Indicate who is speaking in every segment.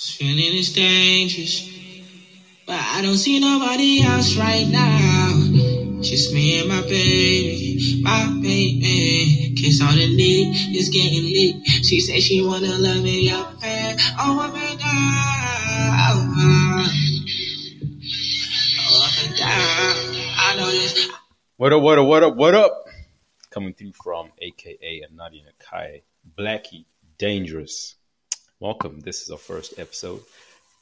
Speaker 1: Feeling is dangerous, but I don't see nobody else right now. Just me and my baby, my baby. Kiss on the knee, it's getting lit. She said she wanna love me up and oh up and down. Up and down. I know this.
Speaker 2: What up, what up, what up, what up? Coming through from AKA and Nadia Nakai, Blackie, Dangerous. Welcome. This is our first episode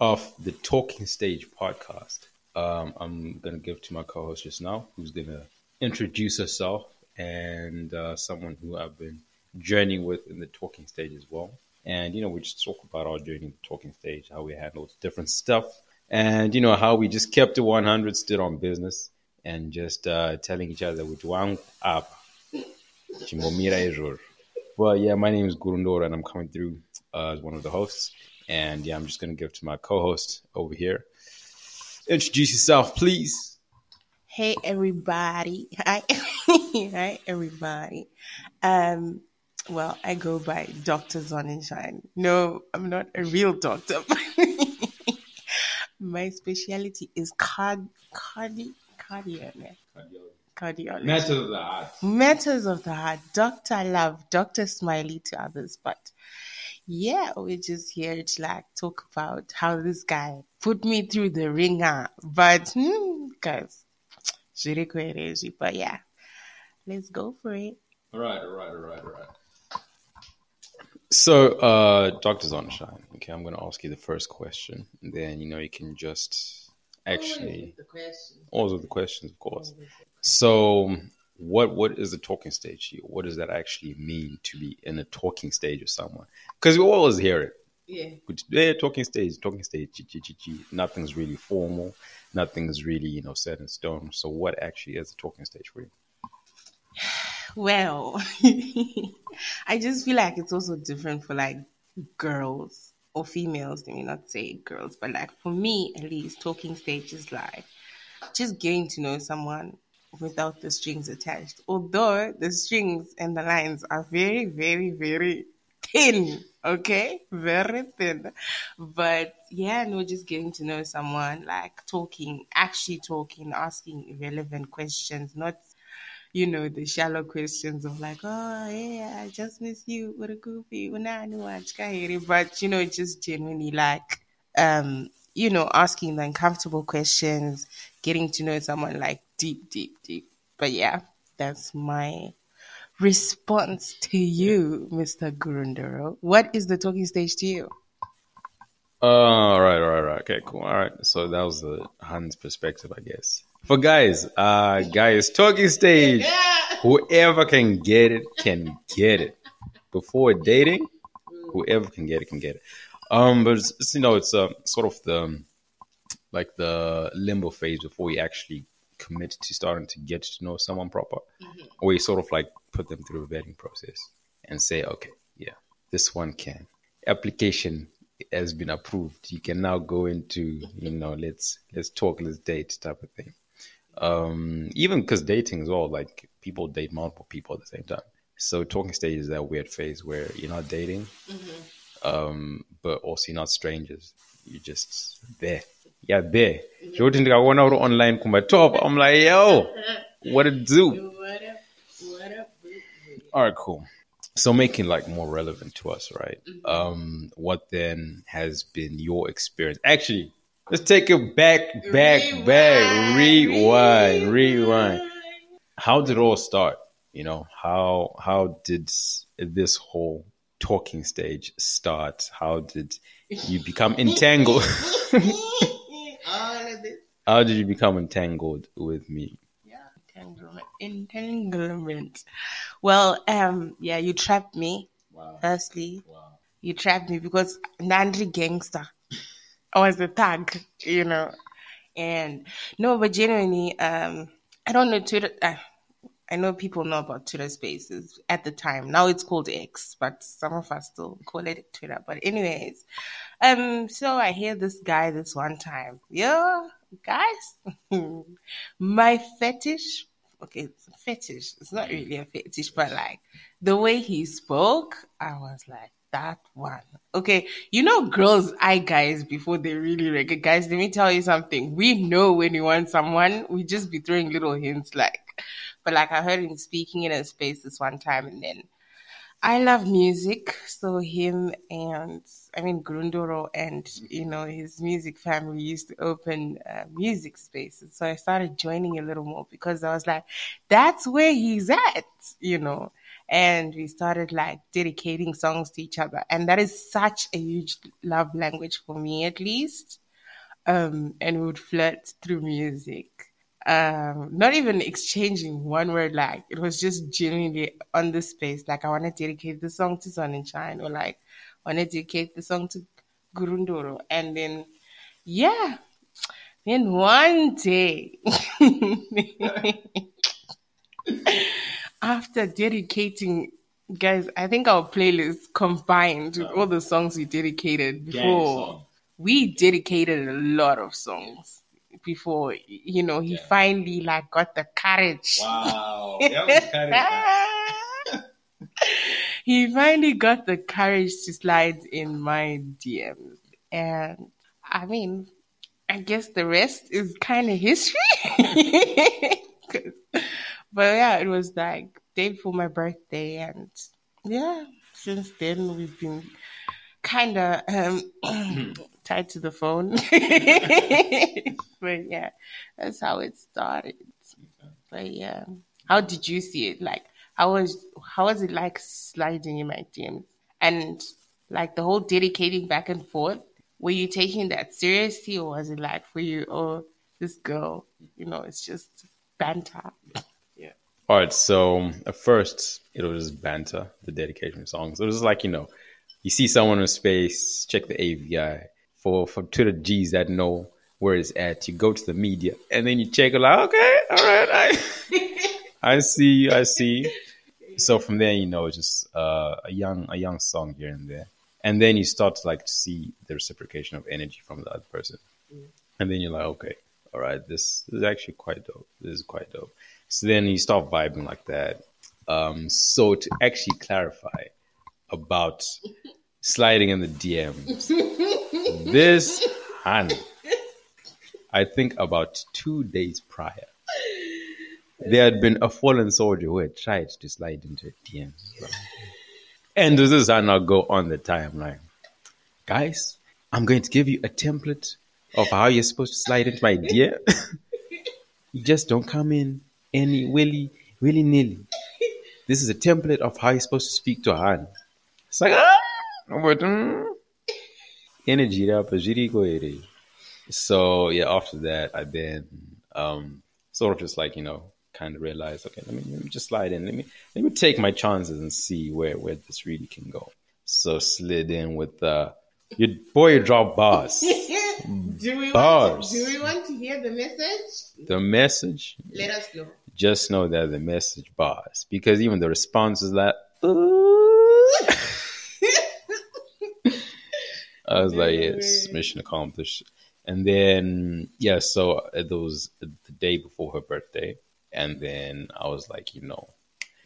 Speaker 2: of the Talking Stage podcast. Um, I'm going to give to my co host just now, who's going to introduce herself and uh, someone who I've been journeying with in the talking stage as well. And, you know, we just talk about our journey in the talking stage, how we handled different stuff, and, you know, how we just kept it 100, stood on business, and just uh, telling each other, which one up. Well, yeah, my name is Gurundoro, and I'm coming through uh, as one of the hosts. And yeah, I'm just going to give to my co host over here. Introduce yourself, please.
Speaker 3: Hey everybody. Hi. Hi everybody. Um well, I go by Dr. Sonnenschein. No, I'm not a real doctor. My specialty is card cardi cardio cardiology.
Speaker 2: Matters of the heart.
Speaker 3: Matters of the heart. Doctor Love, Doctor Smiley to others, but yeah, we're just here to like talk about how this guy put me through the ringer. But hmm, guys, but yeah, let's go for it.
Speaker 2: All right, all right, all right, all right. So, uh, Dr. Sonnenschein, okay, I'm going to ask you the first question. And then, you know, you can just actually.
Speaker 3: the question.
Speaker 2: All of the questions, of course. So, what what is the talking stage here? What does that actually mean to be in a talking stage with someone? Because we always hear it.
Speaker 3: Yeah.
Speaker 2: Yeah, talking stage, talking stage, nothing's really formal, nothing's really you know set in stone. So, what actually is the talking stage for you?
Speaker 3: Well, I just feel like it's also different for like girls or females. Let me not say girls, but like for me at least, talking stage is like just getting to know someone without the strings attached. Although the strings and the lines are very, very, very thin. Okay, very thin. But yeah, no, just getting to know someone, like talking, actually talking, asking relevant questions, not you know, the shallow questions of like, oh yeah, I just miss you. What a goofy. But you know, just genuinely like um, you know, asking the uncomfortable questions, getting to know someone like deep, deep, deep. But yeah, that's my response to you, Mr. Gurundoro. What is the talking stage to you?
Speaker 2: Uh, all right, all right, all right. Okay, cool. All right. So that was the Hans perspective, I guess. For guys, uh, guys, talking stage. Whoever can get it can get it. Before dating, whoever can get it can get it. Um, but it's, it's, you know, it's uh, sort of the like the limbo phase before you actually commit to starting to get to know someone proper, mm-hmm. or you sort of like put them through a vetting process and say, okay, yeah, this one can. Application has been approved. You can now go into, you know, let's let's talk, let's date type of thing. Um, even because dating is all like people date multiple people at the same time. So talking stage is that weird phase where you're not dating, mm-hmm. um, but also you're not strangers. You're just there. Yeah, there. Jordan, I went out online my top. I'm like, yo, what it do?
Speaker 3: What up? What up?
Speaker 2: All right, cool. So making like more relevant to us, right? Mm-hmm. Um, what then has been your experience? Actually, let's take it back, back, rewind, back, rewind, rewind, rewind. How did it all start? You know, how how did this whole talking stage start? How did you become entangled? How did you become entangled with me?
Speaker 3: Yeah, entanglement. Entanglement. Well, um, yeah, you trapped me. Wow. Firstly, wow. you trapped me because Nandri gangster. I was a thug, you know. And no, but genuinely, um, I don't know Twitter. Uh, I know people know about Twitter Spaces at the time. Now it's called X, but some of us still call it Twitter. But anyways, um, so I hear this guy this one time. Yeah, guys, my fetish. Okay, it's fetish. It's not really a fetish, but like the way he spoke, I was like, that one. Okay, you know girls eye guys before they really recognize. Guys, let me tell you something. We know when you want someone. We just be throwing little hints like, but like I heard him speaking in a space this one time, and then I love music, so him and I mean Gurundoro and you know his music family used to open uh, music spaces. So I started joining a little more because I was like, that's where he's at, you know? And we started like dedicating songs to each other. And that is such a huge love language for me at least. Um, and we would flirt through music um, not even exchanging one word like it was just genuinely on the space. Like i want to dedicate the song to sun and shine or like i want to dedicate the song to gurundoro and then yeah. Then one day after dedicating guys i think our playlist combined with all the songs we dedicated before we dedicated a lot of songs before you know he
Speaker 2: Yeah.
Speaker 3: finally like got the courage
Speaker 2: Wow. That was kind
Speaker 3: he finally got the courage to slide in my DMs. And I mean, I guess the rest is kind of history. but yeah, it was like day before my birthday. And yeah, since then we've been kind of um, tied to the phone. but yeah, that's how it started. But yeah, how did you see it? Like, how was how was it like sliding in my DMs and like the whole dedicating back and forth? Were you taking that seriously, or was it like for you? Oh, this girl, you know, it's just banter. Yeah.
Speaker 2: All right, so at first it was just banter, the dedication songs. It was like you know, you see someone in space, check the AVI for for to the G's that know where it's at. You go to the media and then you check it like, okay, all right, I I see, I see. So from there, you know, just uh, a young a young song here and there, and then you start to like to see the reciprocation of energy from the other person, and then you're like, okay, all right, this, this is actually quite dope. This is quite dope. So then you start vibing like that. Um, so to actually clarify about sliding in the DMs, this hand, I think about two days prior, there had been a fallen soldier who had tried to slide into a DM. And this is how now go on the timeline. Guys, I'm going to give you a template of how you're supposed to slide into my DM. you just don't come in any willy willy nilly. This is a template of how you're supposed to speak to a hand. It's like ah, but, mm. Energy there, but ziri go ere. So yeah, after that, I then um, sort of just like you know, kind of realized, okay, let me, let me just slide in. Let me let me take my chances and see where where this really can go. So slid in with uh, your boy drop bars.
Speaker 3: do we
Speaker 2: Bars.
Speaker 3: do we want to hear the message?
Speaker 2: The message,
Speaker 3: Let us know.
Speaker 2: just know that the message bars because even the response is like, "Ooh." I was like, yes, mm. mission accomplished. And then, yeah, so uh, it was uh, the day before her birthday. And then I was like, you know,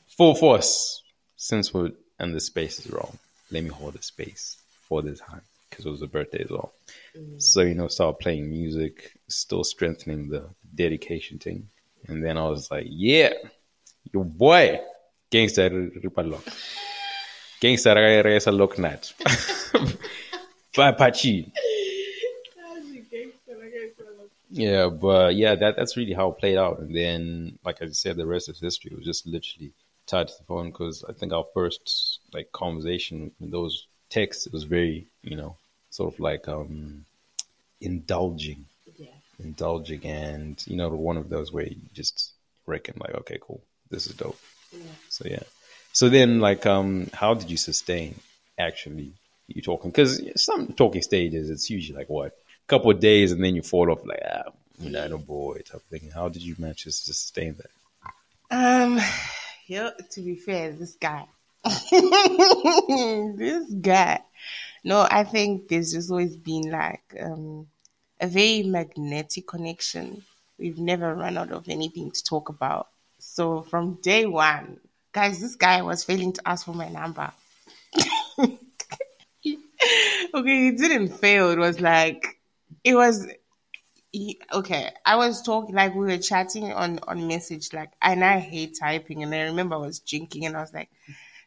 Speaker 2: full force, since we're and the space is wrong, let me hold the space for this time because it was a birthday as well. Mm. So, you know, started playing music, still strengthening the dedication thing. And then I was like, yeah, your boy, gangster Ripalok. Gangster Resa Loknat. Pachi. Yeah, but yeah, that that's really how it played out. And then, like I said, the rest is history. It was just literally tied to the phone because I think our first like conversation in those texts it was very, you know, sort of like um indulging,
Speaker 3: Yeah.
Speaker 2: indulging, and you know, one of those where you just reckon like, okay, cool, this is dope. So yeah. So then, like, um, how did you sustain actually you talking? Because some talking stages, it's usually like what a couple of days, and then you fall off like ah, you know, no boy type thing. How did you manage to sustain that?
Speaker 3: Um, yo, to be fair, this guy, this guy. No, I think there's just always been like um, a very magnetic connection. We've never run out of anything to talk about. So from day one, guys, this guy was failing to ask for my number. okay, it didn't fail. It was like it was he- okay. I was talking like we were chatting on on message like, and I hate typing. And I remember I was drinking, and I was like,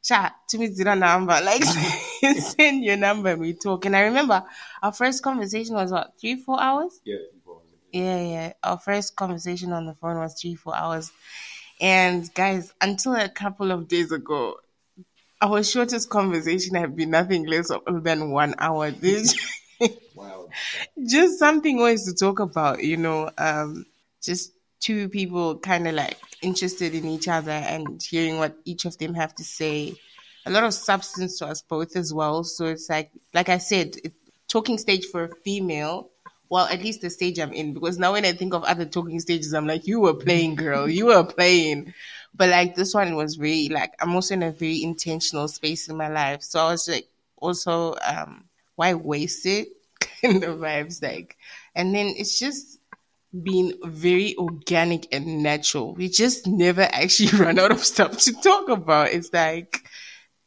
Speaker 3: "Sha, to me, zero number. Like, send your number. and We talk." And I remember our first conversation was what three, four hours.
Speaker 2: Yeah.
Speaker 3: Yeah, yeah. Our first conversation on the phone was three, four hours. And guys, until a couple of days ago, our shortest conversation had been nothing less than one hour. This-
Speaker 2: Wow.
Speaker 3: just something always to talk about, you know, um, just two people kind of like interested in each other and hearing what each of them have to say. A lot of substance to us both as well. So it's like, like I said, it, talking stage for a female. Well, at least the stage I'm in, because now when I think of other talking stages, I'm like, you were playing, girl, you were playing. But like this one was very like I'm also in a very intentional space in my life, so I was like also um why waste it kind of vibes like, and then it's just been very organic and natural. We just never actually run out of stuff to talk about. It's like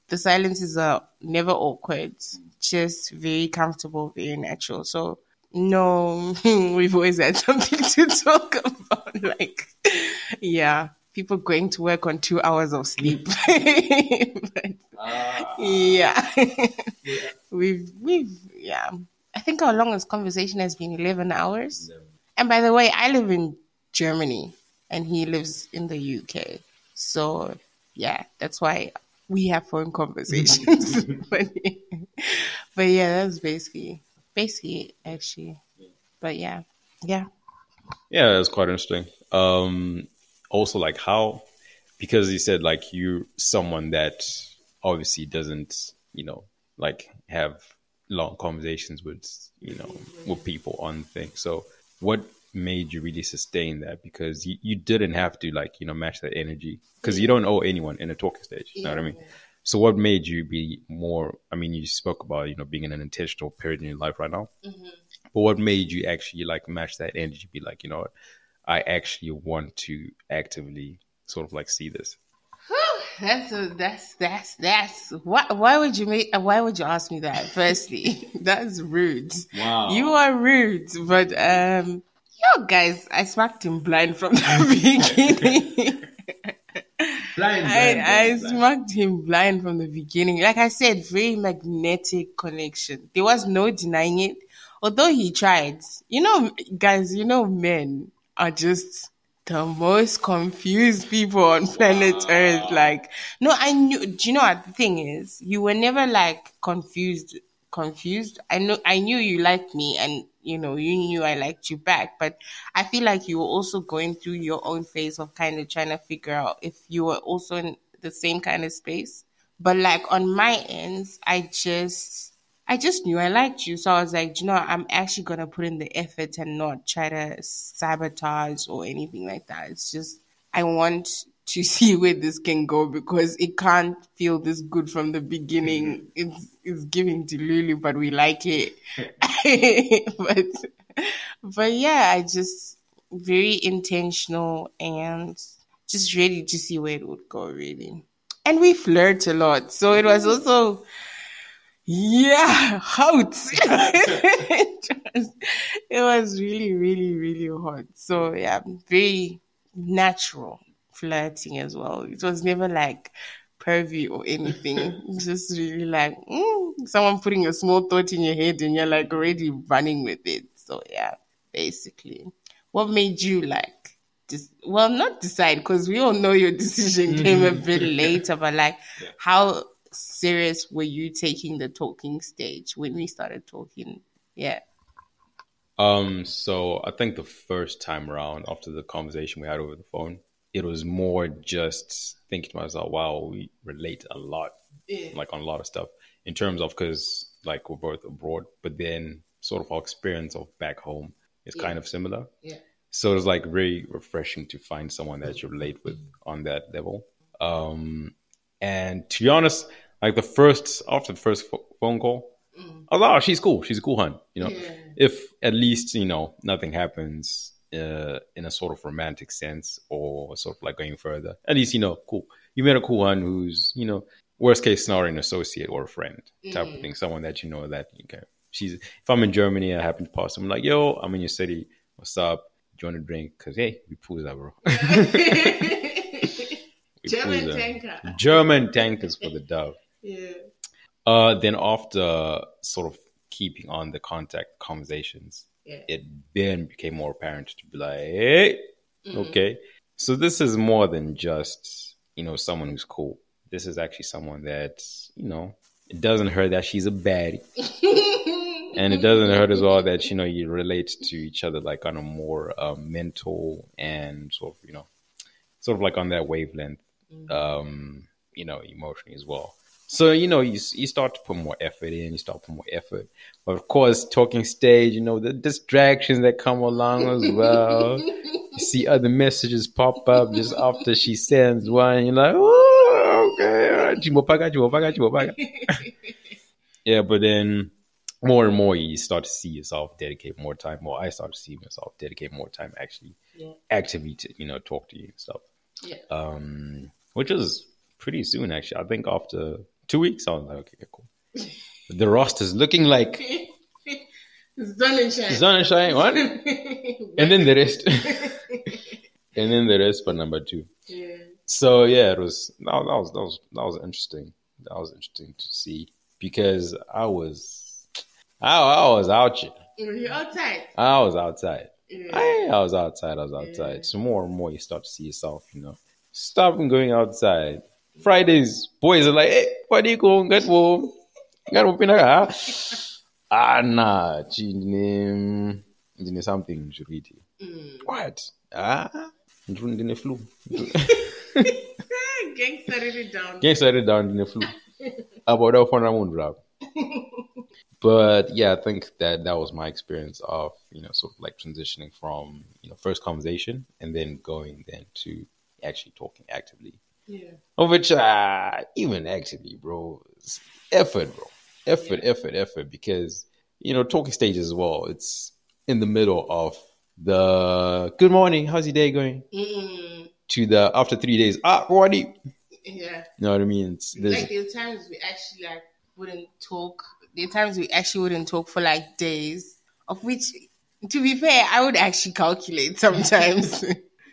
Speaker 3: the silences are never awkward, just very comfortable, very natural. So no, we've always had something to talk about. Like, yeah, people going to work on two hours of sleep. But, yeah, we've we've yeah. I think our longest conversation has been eleven hours. And by the way, I live in Germany and he lives in the UK. So yeah, that's why we have phone conversations. but yeah, that's basically basically actually. But yeah. Yeah.
Speaker 2: Yeah, it's quite interesting. Um, also, like how, because you said like you someone that obviously doesn't, you know, like have long conversations with, you know, with people on things. So, what made you really sustain that? Because you, you didn't have to like, you know, match that energy because you don't owe anyone in a talking stage. You know what I mean? So, what made you be more? I mean, you spoke about, you know, being in an intentional period in your life right now. But what made you actually like match that energy? Be like, you know what? I actually want to actively sort of like see this.
Speaker 3: That's a, that's that's that's why why would you make why would you ask me that? Firstly, that's rude.
Speaker 2: Wow.
Speaker 3: You are rude, but um, yo guys, I smacked him blind from the beginning.
Speaker 2: Blind,
Speaker 3: I, I smacked him blind from the beginning. Like I said, very magnetic connection. There was no denying it. Although he tried. You know, guys, you know, men are just the most confused people on planet Earth. Like, no, I knew, do you know what the thing is? You were never like confused, confused. I know, I knew you liked me and, you know, you knew I liked you back, but I feel like you were also going through your own phase of kind of trying to figure out if you were also in the same kind of space. But like on my ends, I just, I just knew I liked you. So I was like, you know. I'm actually to put in the effort and not try to sabotage or anything like that. It's just, I want to see where this can go because it can't feel this good from the beginning. It's, it's giving to Lulu, but we like it. but, but yeah, I just, very intentional and just ready to see where it would go, really. And we flirt a lot. So it was also, yeah, hot. it, was, it was really, really, really hot. So yeah, very natural flirting as well. It was never like pervy or anything. Just really like mm, someone putting a small thought in your head and you're like already running with it. So yeah, basically. What made you like dis- well not decide because we all know your decision came a bit later, but like how serious were you taking the talking stage when we started talking? Yeah.
Speaker 2: Um, so I think the first time around after the conversation we had over the phone, it was more just thinking to myself, wow, we relate a lot,
Speaker 3: Yeah.
Speaker 2: like on a lot of stuff in terms of because like we're both abroad, but then sort of our experience of back home is kind of similar.
Speaker 3: Yeah.
Speaker 2: So it's like very refreshing to find someone that you relate with on that level. Um, and to be honest, like the first after the first pho- phone call, I was like, oh, she's cool. She's a cool hun. You know,
Speaker 3: Yeah.
Speaker 2: if at least you know nothing happens uh, in a sort of romantic sense or sort of like going further, at least you know, cool. You met a cool one who's you know worst case scenario, an associate or a friend type of thing. Someone that you know that you can. She's if I'm in Germany, I happen to pass them like, yo, I'm in your city. What's up? Do you want a drink? Cause hey, we pools that, bro.
Speaker 3: German tanker.
Speaker 2: German tankers for the dove.
Speaker 3: Yeah.
Speaker 2: Uh, then after sort of keeping on the contact conversations,
Speaker 3: Yeah.
Speaker 2: it then became more apparent to be like, hey,
Speaker 3: Mm-hmm.
Speaker 2: okay. So this is more than just, you know, someone who's cool. This is actually someone that, you know, it doesn't hurt that she's a baddie. and it doesn't hurt as well that, you know, you relate to each other like on a more um, mental and sort of, you know, sort of like on that wavelength, um, you know, emotionally as well. So, you know, you, you start to put more effort in, you start to put more effort. But of course, talking stage, you know, the distractions that come along as well. you see other messages pop up just after she sends one. You're like, oh, okay, yeah, but then more and more you start to see yourself dedicate more time. Or I start to see myself dedicate more time actually
Speaker 3: Yeah.
Speaker 2: actively to, you know, talk to you and stuff
Speaker 3: Yeah.
Speaker 2: um, which was pretty soon actually. I think after two weeks, I was like, okay, cool. The roster's looking like
Speaker 3: Sun and shine.
Speaker 2: sun and shine, what? And then the rest, and then the rest for number two.
Speaker 3: yeah.
Speaker 2: So yeah, it was that, was- that was that was that was interesting. That was interesting to see because I was I, I was out here.
Speaker 3: You're outside.
Speaker 2: I was outside.
Speaker 3: Yeah.
Speaker 2: I, I was outside. I was outside.
Speaker 3: Yeah.
Speaker 2: So more and more you start to see yourself, you know. Stop going outside. Fridays, boys are like, hey, what are you going? Get warm. Get warm. huh? Ah, nah. Ndine, ndine something, Juriti.
Speaker 3: Mm.
Speaker 2: What? Ah? Ndine flu.
Speaker 3: Gangster it down.
Speaker 2: Can't it down in the flu. About that for Ramon Rap. But yeah, I think that that was my experience of, you know, sort of like transitioning from, you know, first conversation and then going then to actually talking actively.
Speaker 3: Yeah.
Speaker 2: Of which, uh, even actually, bro, effort, bro. Effort, effort, effort. Because, you know, talking stage as well, it's in the middle of the good morning, how's your day going?
Speaker 3: Mm.
Speaker 2: To the after three days, ah, you,
Speaker 3: Yeah.
Speaker 2: you know what I mean? It's,
Speaker 3: Like there are times we actually like wouldn't talk. There are times we actually wouldn't talk for like days. Of which, to be fair, I would actually calculate sometimes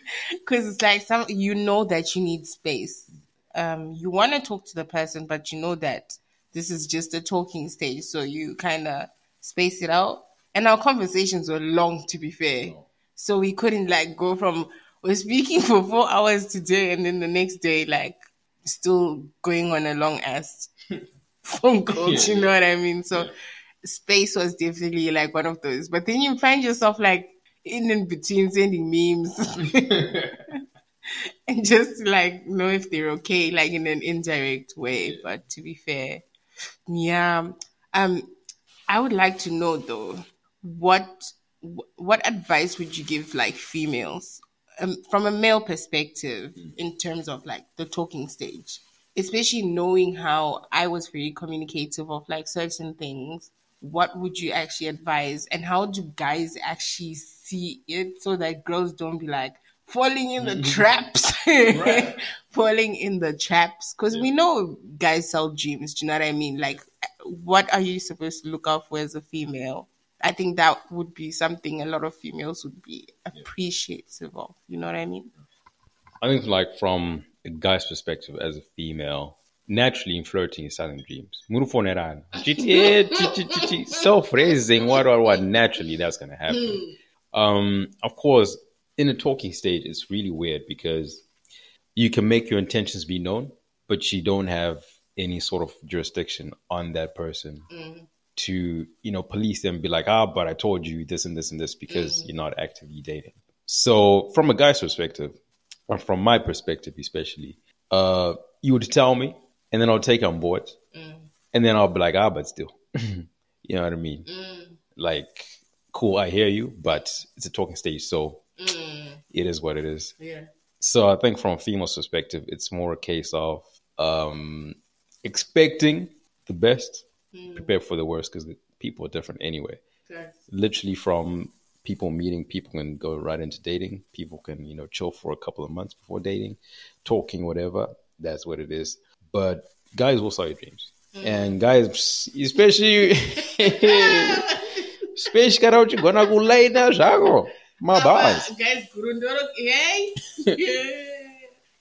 Speaker 3: because it's like some you know that you need space. Um, you want to talk to the person, but you know that this is just a talking stage, so you kind of space it out. And our conversations were long, to be fair. So we couldn't like go from we're speaking for four hours today and then the next day like still going on a long ass phone call. You know what I mean? So space was definitely like one of those. But then you find yourself like in and between sending memes and just like know if they're okay, like in an indirect way. But to be fair, yeah. Um, I would like to know though, what what advice would you give like females um, from a male perspective in terms of like the talking stage, especially knowing how I was very communicative of like certain things. What would you actually advise, and how do guys actually see it so that girls don't be like falling in the traps, falling in the traps? Because we know guys sell dreams. Do you know what I mean? Like, what are you supposed to look out for as a female? I think that would be something a lot of females would be appreciative of. You know what I mean?
Speaker 2: I think like from a guy's perspective as a female, naturally in flirting is selling dreams. Murufoneran. Self-raising, what, what, what, naturally that's going to happen. Hmm. Um, of course, in a talking stage, it's really weird because you can make your intentions be known, but you don't have any sort of jurisdiction on that person to, you know, police them be like, ah, but I told you this and this and this because you're not actively dating. So from a guy's perspective, or from my perspective especially, uh, you would tell me and then I'll take on board and then I'll be like, ah, but still, you know what I mean? Like, cool, I hear you, but it's a talking stage, so mm. it is what it is.
Speaker 3: Yeah.
Speaker 2: So I think from a female's perspective, it's more a case of um, expecting the best, mm. prepare for the worst because people are different anyway. Literally from people meeting, people can go right into dating. People can, you know, chill for a couple of months before dating, talking, whatever. That's what it is. But guys will sell your dreams, mm. and guys, especially, especially kana uchigona kulaina zvako mabhazi.
Speaker 3: guys gurundoro hey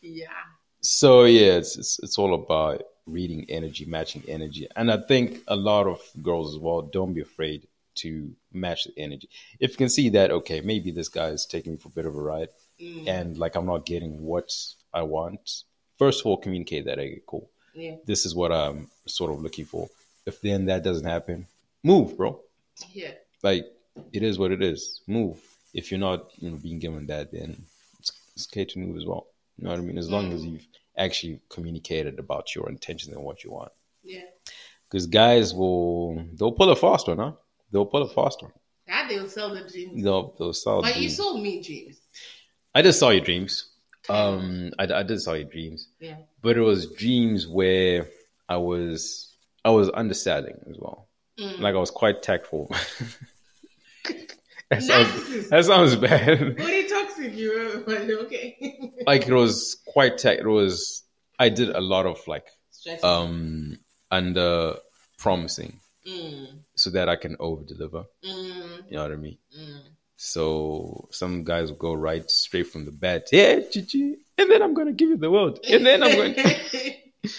Speaker 3: yeah
Speaker 2: So yeah, it's, it's it's all about reading energy, matching energy, and I think a lot of girls as well. Don't be afraid to match the energy. If you can see that, okay, maybe this guy is taking me for a bit of a ride, mm. and like I'm not getting what I want. First of all, communicate that. Okay, cool.
Speaker 3: yeah
Speaker 2: This is what I'm sort of looking for. If then that doesn't happen, move, bro.
Speaker 3: yeah
Speaker 2: Like it is what it is. Move. If you're not, you know, being given that, then it's, it's okay to move as well. You know what I mean? As long as you've actually communicated about your intentions and what you want.
Speaker 3: yeah
Speaker 2: Because guys will they'll pull a fast one, huh? They'll pull a fast one.
Speaker 3: that they'll sell the dreams
Speaker 2: They'll they'll sell
Speaker 3: but you
Speaker 2: dreams.
Speaker 3: sold me dreams
Speaker 2: I just saw your dreams. Um, I, I did saw your dreams,
Speaker 3: yeah
Speaker 2: but it was dreams where I was I was understanding as well.
Speaker 3: Mm.
Speaker 2: Like I was quite tactful. that, sounds, that sounds bad.
Speaker 3: Only toxic you were, okay.
Speaker 2: like it was quite tech. It was I did a lot of like
Speaker 3: Stressful.
Speaker 2: um under promising
Speaker 3: mm,
Speaker 2: so that I can over deliver.
Speaker 3: mm,
Speaker 2: You know what I mean?
Speaker 3: mm.
Speaker 2: So some guys will go right straight from the bat. Yeah, chichi. And then I'm gonna give you the world. And then I'm going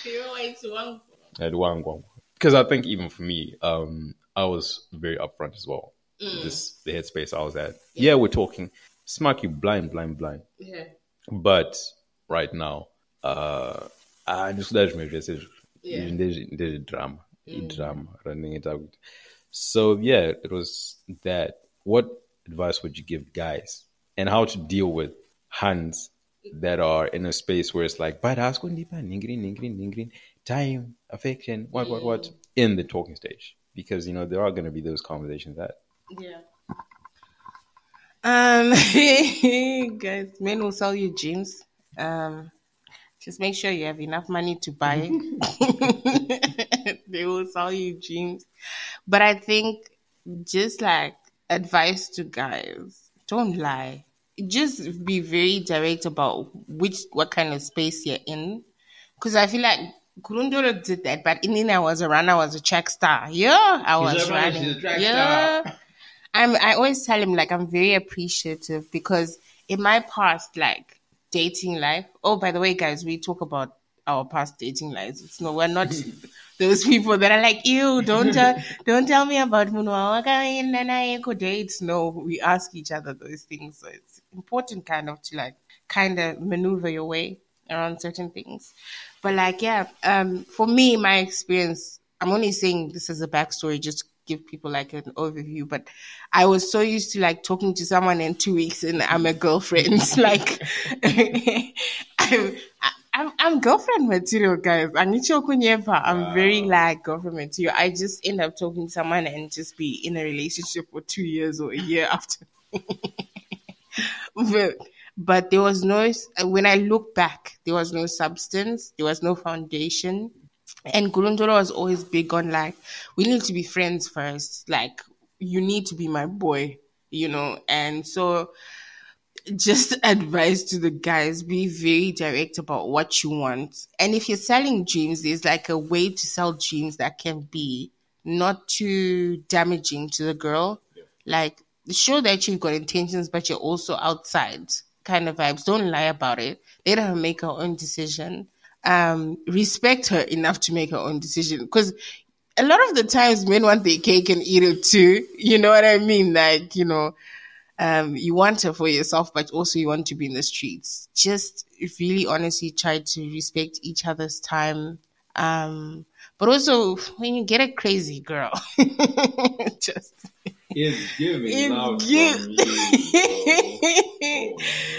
Speaker 3: You're way too young.
Speaker 2: because I think even for me, um, I was very upfront as well.
Speaker 3: Mm.
Speaker 2: This the headspace I was at. Yeah, we're talking. Smack you blind, blind, blind.
Speaker 3: Yeah.
Speaker 2: But right now, uh, I just let me just
Speaker 3: Yeah.
Speaker 2: there's drama, drama running it out. So yeah, it was that. What advice would you give guys, and how to deal with hands that are in a space where it's like, but ask ningrin, ningrin, ningrin, time, affection, what, what, what, in the talking stage, because you know there are going to be those conversations that
Speaker 3: Yeah. Um, guys, men will sell you jeans. Um, just make sure you have enough money to buy it. they will sell you jeans. But I think just like advice to guys, don't lie. Just be very direct about which what kind of space you're in. Because I feel like Gurundoro did that, but in the I was a runner, I was a track star. Yeah, I was
Speaker 2: a runner,
Speaker 3: running.
Speaker 2: she's a track
Speaker 3: yeah.
Speaker 2: star.
Speaker 3: I'm I always tell him like I'm very appreciative because in my past like dating life. Oh, by the way, guys, we talk about our past dating lives. It's no, we're not those people that are like, ew, don't tell, don't tell me about Munwa dates. No, we ask each other those things. So it's important kind of to like kind of maneuver your way around certain things. But like, yeah, um, for me, my experience, I'm only saying this as a backstory, just give people like an overview. But I was so used to like talking to someone in two weeks and I'm a girlfriend. like, I'm, I'm, I'm girlfriend material, guys. I need you I'm very like girlfriend material. I just end up talking to someone and just be in a relationship for two years or a year after. but, but there was no, when I look back, there was no substance, there was no foundation. And Gurundoro was always big on like, we need to be friends first. Like, you need to be my boy, you know? And so, just advice to the guys be very direct about what you want. And if you're selling dreams, there's like a way to sell dreams that can be not too damaging to the girl. Like, show that you've got intentions, but you're also outside kind of vibes. Don't lie about it. Let her make her own decision. Um, respect her enough to make her own decision. Because a lot of the times men want their cake and eat it too. You know what I mean? Like, you know, um, you want her for yourself, but also you want to be in the streets. Just really honestly try to respect each other's time. Um, but also when you get a crazy girl, just
Speaker 2: it's giving
Speaker 3: It's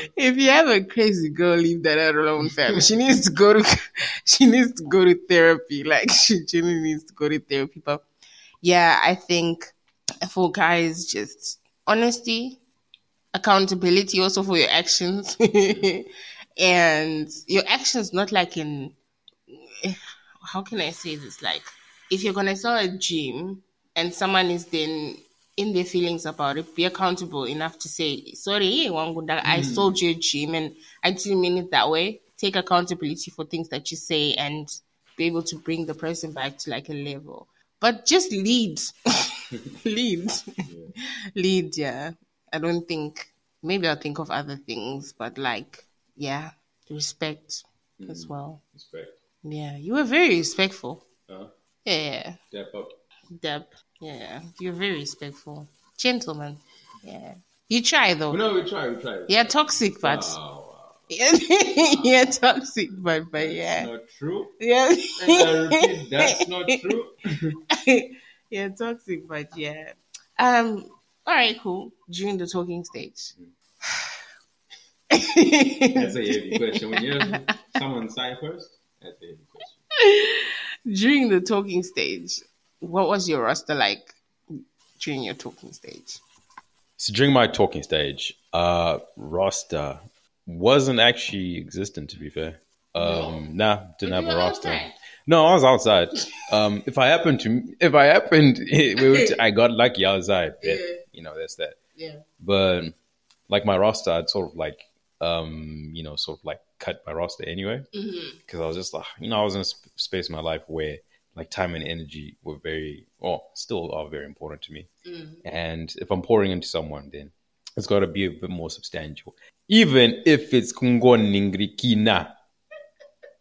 Speaker 3: if you have a crazy girl, leave that alone, fam. She needs to go to she needs to go to therapy. Like she genuinely needs to go to therapy. But yeah, I think for guys, just honesty, accountability also for your actions. and your actions not like in how can I say this? Like if you're gonna sell a gym and someone is then in their feelings about it, be accountable enough to say, sorry, Wangunda, I sold you a dream and I didn't mean it that way. Take accountability for things that you say and be able to bring the person back to like a level. But just lead, lead, lead. Yeah, I don't think. Maybe I'll think of other things, but like, yeah, respect as well.
Speaker 2: Respect.
Speaker 3: Yeah, you were very respectful.
Speaker 2: Uh,
Speaker 3: Yeah,
Speaker 2: step up.
Speaker 3: Deb. Yeah, you're very respectful, gentleman. Yeah, you try though.
Speaker 2: No, we try. We try.
Speaker 3: Yeah, toxic, but
Speaker 2: Wow,
Speaker 3: yeah, toxic, but but yeah,
Speaker 2: Not true.
Speaker 3: yeah,
Speaker 2: repeat, that's not true.
Speaker 3: yeah, toxic, but yeah. Um. All right, cool. During the talking stage.
Speaker 2: That's a heavy question. When you have someone sign first, that's a heavy question.
Speaker 3: During the talking stage, what was your roster like during your talking stage?
Speaker 2: So during my talking stage, uh, roster wasn't actually existent. To be fair, um, nah, didn't have a roster. No, I was outside. Um, if I happened to, if I happened, I got lucky outside. Yeah. You know, that's that.
Speaker 3: Yeah.
Speaker 2: But like my roster, I'd sort of like, um, you know, sort of like cut my roster anyway, because I was just like, you know, I was in a sp- space in my life where like time and energy were very, well, still are very important to me. And if I'm pouring into someone, then it's got to be a bit more substantial, even if it's kungoningri kina,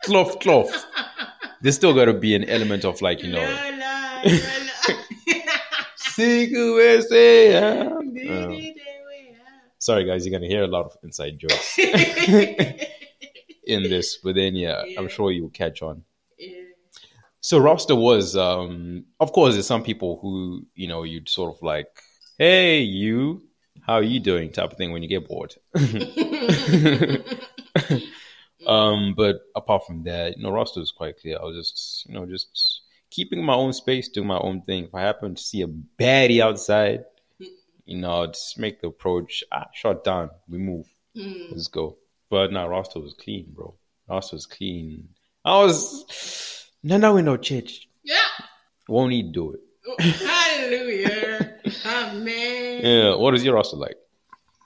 Speaker 2: cloth cloth. There's still got to be an element of like, you know, sorry guys, you're gonna hear a lot of inside jokes in this, but then yeah, I'm sure you'll catch on. So roster was, um, of course, there's some people who you know you'd sort of like, hey, you, how are you doing, type of thing when you get bored. um, but apart from that, you know, roster was quite clear. I was just, you know, just keeping my own space, doing my own thing. If I happen to see a baddie outside, you know, I'd just make the approach, ah, shot down, we move, let's go. But no, roster was clean, bro. Roster was clean. I was, no, no, we no church.
Speaker 3: Yeah.
Speaker 2: Won't he do it?
Speaker 3: Hallelujah. Amen.
Speaker 2: Yeah. What is your roster like?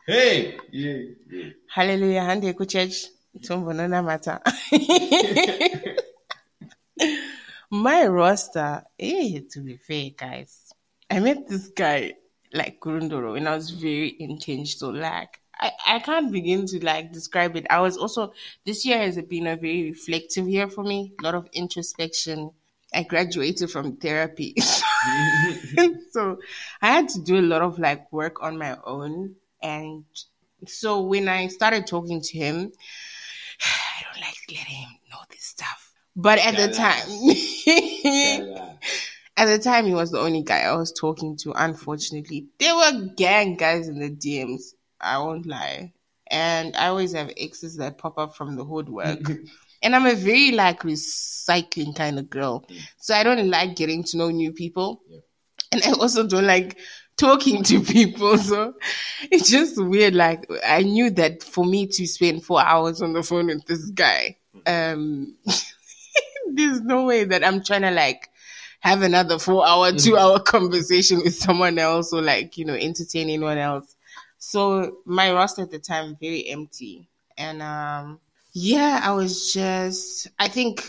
Speaker 2: Hey. Yeah.
Speaker 3: Hallelujah. Hande ku church. Tumbo nona mata. My roster, eh, to be fair, guys, I met this guy like Gurundoro when I was very intentional. Like, I, I can't begin to like describe it. I was also, this year has been a very reflective year for me, a lot of introspection. I graduated from therapy. so I had to do a lot of like work on my own. And so when I started talking to him, I don't like letting him know this stuff. But at the time, at the time, he was the only guy I was talking to. Unfortunately, there were gang guys in the DMs. I won't lie, and I always have exes that pop up from the woodwork. and I'm a very like recycling kind of girl, so I don't like getting to know new people, and I also don't like talking to people. So it's just weird. Like I knew that for me to spend four hours on the phone with this guy, um, there's no way that I'm trying to like have another four hour, two hour conversation with someone else or like, you know, entertain anyone else. So my roster at the time very empty. And um yeah, I was just I think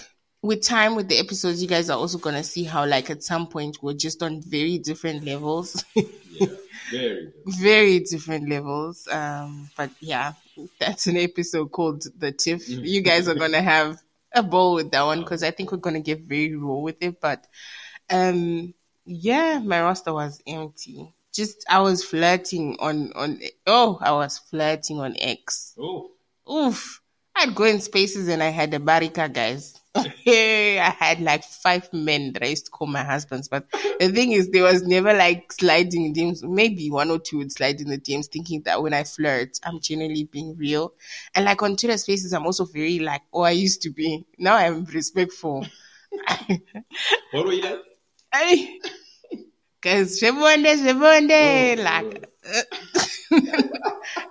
Speaker 3: with time with the episodes you guys are also gonna see how like at some point we're just on very different levels.
Speaker 2: Yeah. Very.
Speaker 3: very different levels. Um, but yeah, that's an episode called The Tiff. You guys are gonna have a ball with that one because I think we're gonna get very raw with it. But um, yeah, my roster was empty. Just I was flirting on on. Oh, I was flirting on X.
Speaker 2: Oh.
Speaker 3: Oof. I'd go in spaces and I had a barika, guys. I had like five men that I used to call my husbands. But the thing is, there was never like sliding in DMs. Maybe one or two would slide in the DMs thinking that when I flirt, I'm generally being real. And like on Twitter spaces, I'm also very like, oh, I used to be. Now I'm respectful.
Speaker 2: What were you like?
Speaker 3: I, Cause Shebonde, Shebonde, like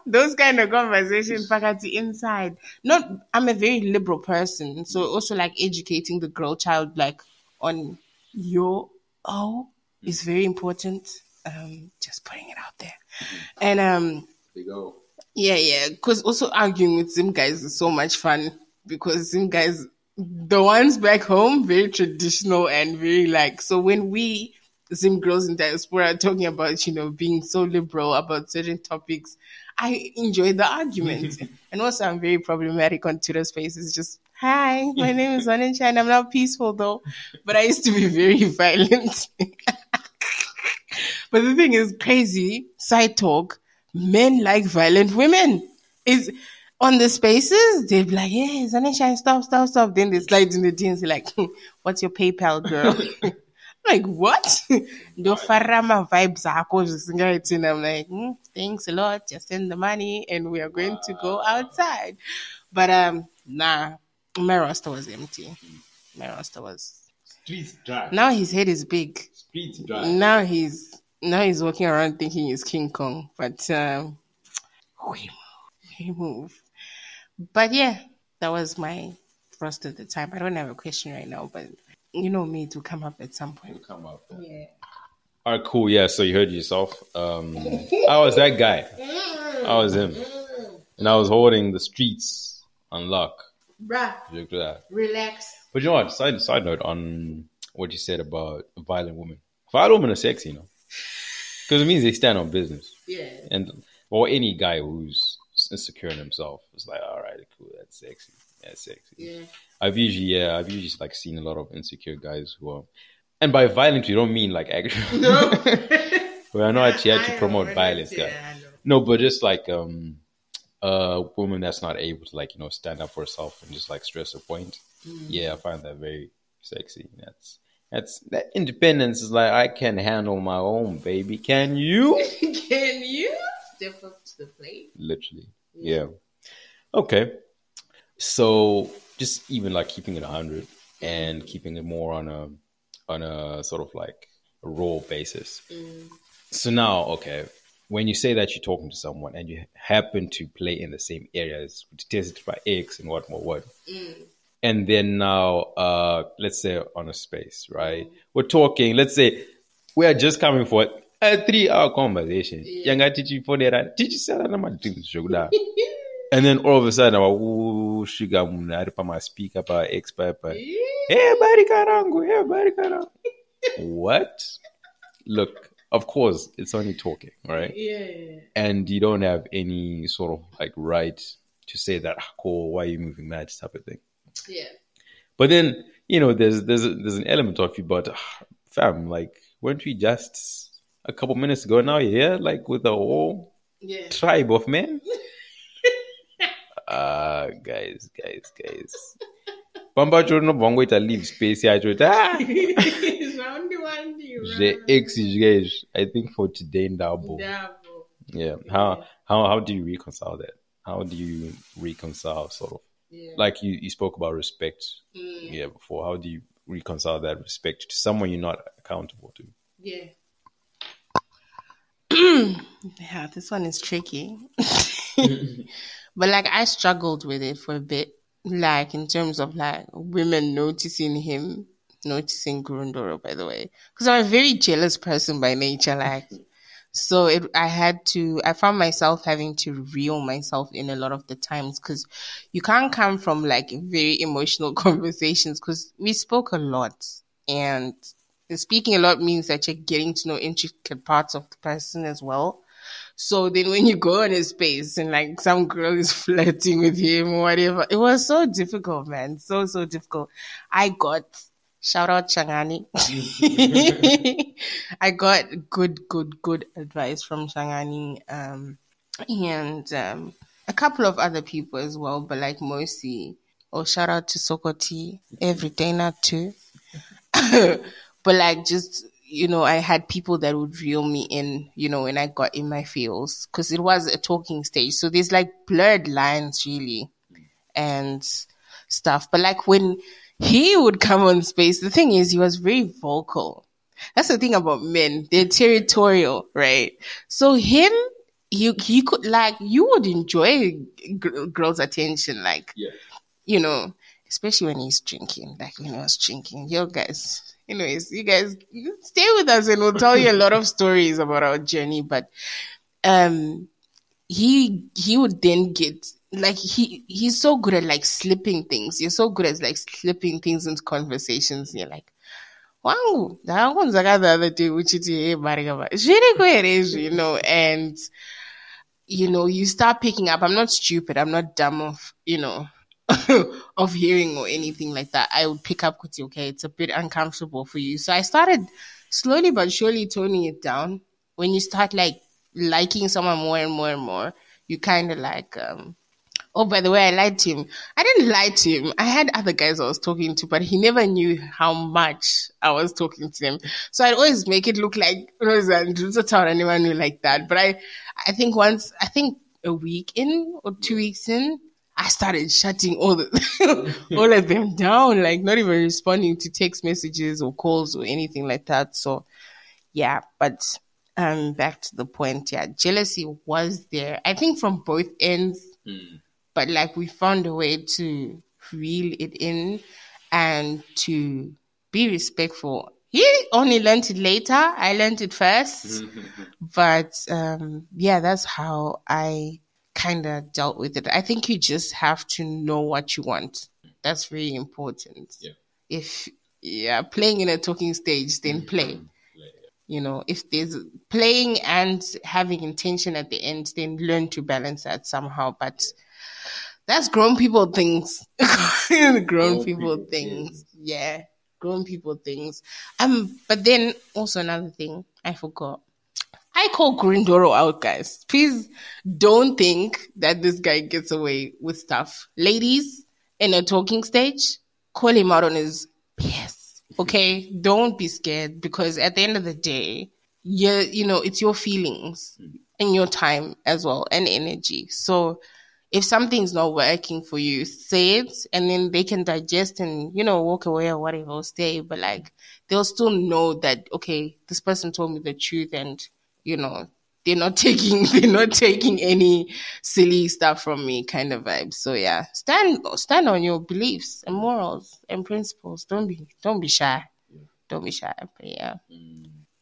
Speaker 3: those kind of conversations pakati inside. Not, I'm a very liberal person, so also like educating the girl child like on your oh is very important. Um, just putting it out there, and um,
Speaker 2: They go.
Speaker 3: yeah, yeah. Because also arguing with Zim guys is so much fun because Zim guys the ones back home, very traditional and very like, so when we, Zim girls in diaspora, talking about, you know, being so liberal about certain topics, I enjoy the argument. and also, I'm very problematic on Twitter spaces. Just, hi, my name is and I'm not peaceful though, but I used to be very violent. but the thing is crazy, side talk, men like violent women. Is on the spaces, they'd be like, yeah, Zanisha, stop, stop, stop. Then they slide in the DMs, like, what's your PayPal, girl? Like, what? Do farama vibes and I'm like, mm, thanks a lot. Just send the money and we are going to go outside. But, um, nah, my roster was empty. My roster was.
Speaker 2: Streets dry.
Speaker 3: Now his head is big.
Speaker 2: Streets dry.
Speaker 3: Now he's, now he's walking around thinking he's King Kong. But, um, we move. We move. But yeah, that was my roster at the time. I don't have a question right now, but you know me to come up at some point.
Speaker 2: Come up.
Speaker 3: Yeah.
Speaker 2: All right, cool. Yeah, so you heard yourself. Um, I was that guy. I was him. And I was holding the streets on lock.
Speaker 3: Bruh,
Speaker 2: look at that.
Speaker 3: relax.
Speaker 2: But you know what? Side, side note on what you said about violent women. Violent women are sexy, you know? Because it means they stand on business.
Speaker 3: Yeah.
Speaker 2: And, or any guy who's insecure in himself is like, all right, cool, that's sexy. That's sexy.
Speaker 3: Yeah.
Speaker 2: I've usually, yeah, I've usually like seen a lot of insecure guys who are, and by violent, you don't mean like actual.
Speaker 3: No.
Speaker 2: I know actually had to promote violence,
Speaker 3: yeah,
Speaker 2: guy.
Speaker 3: I know.
Speaker 2: No, but just like um, a woman that's not able to like you know stand up for herself and just like stress a point.
Speaker 3: Mm.
Speaker 2: Yeah, I find that very sexy. That's that's that independence is like I can handle my own baby. Can you?
Speaker 3: Can you step up to the plate?
Speaker 2: Literally. Yeah. Okay. So just even like keeping it hundred and keeping it more on a on a sort of like a raw basis. Mm. So now, okay, when you say that you're talking to someone and you happen to play in the same areas, tested by X and what, what, what, and then now, uh, let's say on a space, right? Mm. We're talking. Let's say we are just coming for a three-hour conversation. Yanga tichi fonera, tichi sala na madrinks jokuda. And then all of a sudden, I'm ooh, shiga muna ari pa my speaker pa X pa pa. Hey, bari karangu, hey, bari karangu. What? Look, of course, it's only talking, right?
Speaker 3: Yeah.
Speaker 2: And you don't have any sort of like right to say that, ah, cool, why are you moving that type of thing.
Speaker 3: Yeah.
Speaker 2: But then, you know, there's there's a, there's an element of you, but ah, fam, like, weren't we just a couple minutes ago now? Yeah, like with a whole
Speaker 3: Yeah.
Speaker 2: tribe of men. Ah, guys, guys, guys. Pambacho no bongoita leave space yacho. Ah,
Speaker 3: Round one,
Speaker 2: the X is guys. I think for today in double. Yeah. How how how do you reconcile that? How do you reconcile sort of
Speaker 3: Yeah.
Speaker 2: like you, you spoke about respect yeah before how do you reconcile that respect to someone you're not accountable to
Speaker 3: Yeah. yeah, this one is tricky. but like I struggled with it for a bit. Like in terms of like women noticing him, noticing Gurundoro, by the way. Because I'm a very jealous person by nature, like so it I had to I found myself having to reel myself in a lot of the times because you can't come from like very emotional conversations because we spoke a lot and speaking a lot means that you're getting to know intricate parts of the person as well. So then when you go in his space and like some girl is flirting with him or whatever, it was so difficult, man. So, so difficult. I got, shout out Changani. I got good, good, good advice from Changani, um, and, um, a couple of other people as well, but like mostly, oh, shout out to Sokoti, every day, not too but like just you know i had people that would reel me in you know when i got in my feels because it was a talking stage. So there's like blurred lines really and stuff. But like when he would come on space the thing is he was very vocal. That's the thing about men. They're territorial right? So him you he could like you would enjoy g- girls attention like
Speaker 2: yeah.
Speaker 3: you know, especially when he's drinking, like when he was drinking. Yo, guys, anyways, you guys stay with us and we'll tell you a lot of stories about our journey. But, um, he he would then get like he he's so good at like slipping things. You're so good at like slipping things into conversations. You're like, wow, that one's like the other day, which is you know, and you know, you start picking up. I'm not stupid. I'm not dumb of you know of hearing or anything like that. I would pick up kuti, okay, it's a bit uncomfortable for you. So I started slowly but surely toning it down. When you start like liking someone more and more and more, you kind of like um Oh, by the way, I lied to him. I didn't lie to him. I had other guys I was talking to, but he never knew how much I was talking to them. So I'd always make it look like Rose and anyone knew like that. But I, I think once, I think a week in or two weeks in, I started shutting all the, all of them down, like not even responding to text messages or calls or anything like that. So yeah, but um, back to the point, yeah, jealousy was there. I think from both ends. Mm but like we found a way to reel it in and to be respectful. He only learned it later. I learned it first. but um, yeah, that's how I kind of dealt with it. I think you just have to know what you want. That's very important.
Speaker 2: Yeah.
Speaker 3: If yeah, playing in a talking stage, then play. You know, if there's playing and having intention at the end, then learn to balance that somehow. But that's grown people things. grown, grown, people, people things. Yeah. yeah. Grown people things. Um, but then also another thing I forgot. I call Gurundoro out, guys. Please don't think that this guy gets away with stuff. Ladies, in a talking stage, call him out on his yes. Okay? Don't be scared because at the end of the day, you you know, it's your feelings and your time as well and energy. So if something's not working for you, say it and then they can digest and, you know, walk away or whatever, or stay. But like, they'll still know that, okay, this person told me the truth and, you know, they're not taking, they're not taking any silly stuff from me kind of vibe. So yeah, stand, stand on your beliefs and morals and principles. Don't be, don't be shy. Don't be shy. But yeah.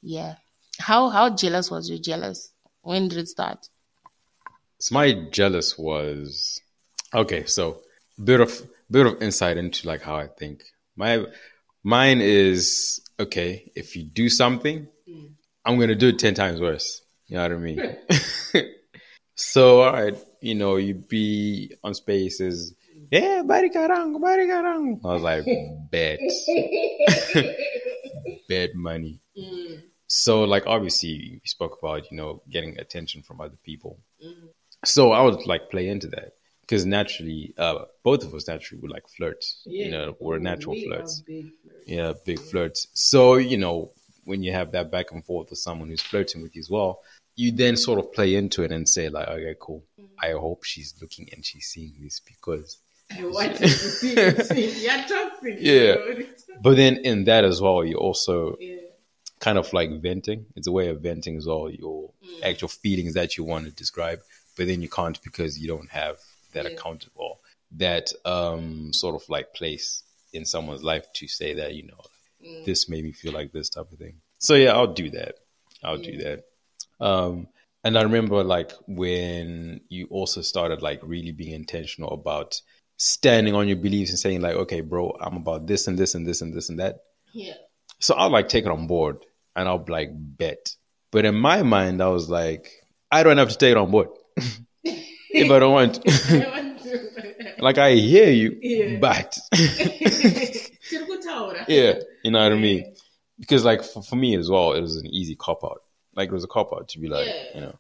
Speaker 3: Yeah. How, how jealous was you jealous? When did it start?
Speaker 2: So my jealous was okay. So bit of bit of insight into like how I think. My mine is okay. If you do something, mm. I'm gonna do it ten times worse. You know what I mean? so all right, you know, you be on spaces. Yeah, body karang, body karang. I was like, bet, bet money. Mm. So like obviously we spoke about you know getting attention from other people. Mm. So I would like play into that because naturally, uh, both of us naturally would like flirt. Yeah. You know, we're natural we flirts. Big flirts. Yeah, big flirts. So you know, when you have that back and forth with someone who's flirting with you as well, you then sort of play into it and say like, okay, cool. Mm-hmm. I hope she's looking and she's seeing this because.
Speaker 3: I want to see it. You're toxic.
Speaker 2: Yeah. But then in that as well, you also yeah. kind of like venting. It's a way of venting as well. Your mm. actual feelings that you want to describe but then you can't because you don't have that yeah. accountable that um, sort of like place in someone's life to say that you know mm. this made me feel like this type of thing. So yeah, I'll do that. I'll yeah. do that. Um, and I remember like when you also started like really being intentional about standing on your beliefs and saying like, okay, bro, I'm about this and this and this and this and that.
Speaker 3: Yeah.
Speaker 2: So I'll like take it on board and I'll like bet. But in my mind, I was like, I don't have to take it on board if I don't want. like I hear you, yeah. but yeah, you know what I mean. Because like for, for, me as well, it was an easy cop out. Like it was a cop out to be like, yeah. you know,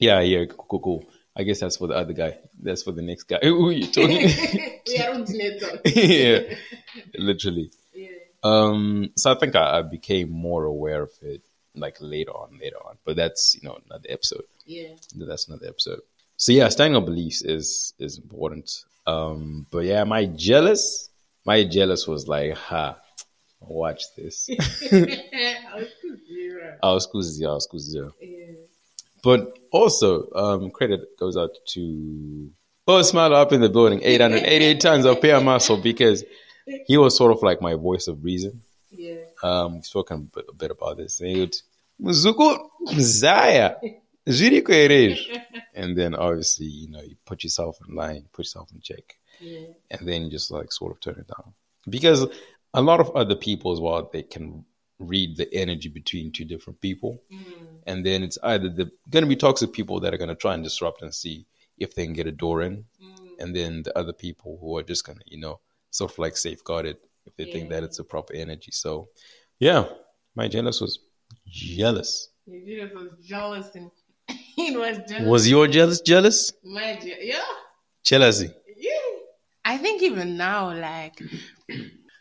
Speaker 2: yeah, yeah, cool, cool, cool. I guess that's for the other guy. That's for the next guy. Who are you talking? yeah, literally. Yeah. Um, so I think I, I became more aware of it like later on, later on. But that's you know another episode.
Speaker 3: Yeah,
Speaker 2: that's another episode. So yeah, standing on beliefs is is important. Um, but yeah, my jealous, my jealous was like, ha, watch this. I was school zero. I was school zero. Yeah. But also, um, credit goes out to Oh Smile up in the building, 888 tons of pair muscle because he was sort of like my voice of reason.
Speaker 3: Yeah.
Speaker 2: Um, we've spoken a bit, a bit about this. And he would, Muzuku, Zaya, Jirico Erejo. and then obviously you know you put yourself in line, put yourself in check,
Speaker 3: Yeah.
Speaker 2: and then just like sort of turn it down because a lot of other people as well they can read the energy between two different people, mm. and then it's either the going to be toxic people that are going to try and disrupt and see if they can get a door in, mm. and then the other people who are just going to you know sort of like safeguard it if they think that it's a proper energy. So yeah, my jealous was jealous.
Speaker 3: Julius was jealous and he was jealous.
Speaker 2: Was your jealous jealous?
Speaker 3: My je- yeah.
Speaker 2: Jealousy.
Speaker 3: Yeah. I think even now, like,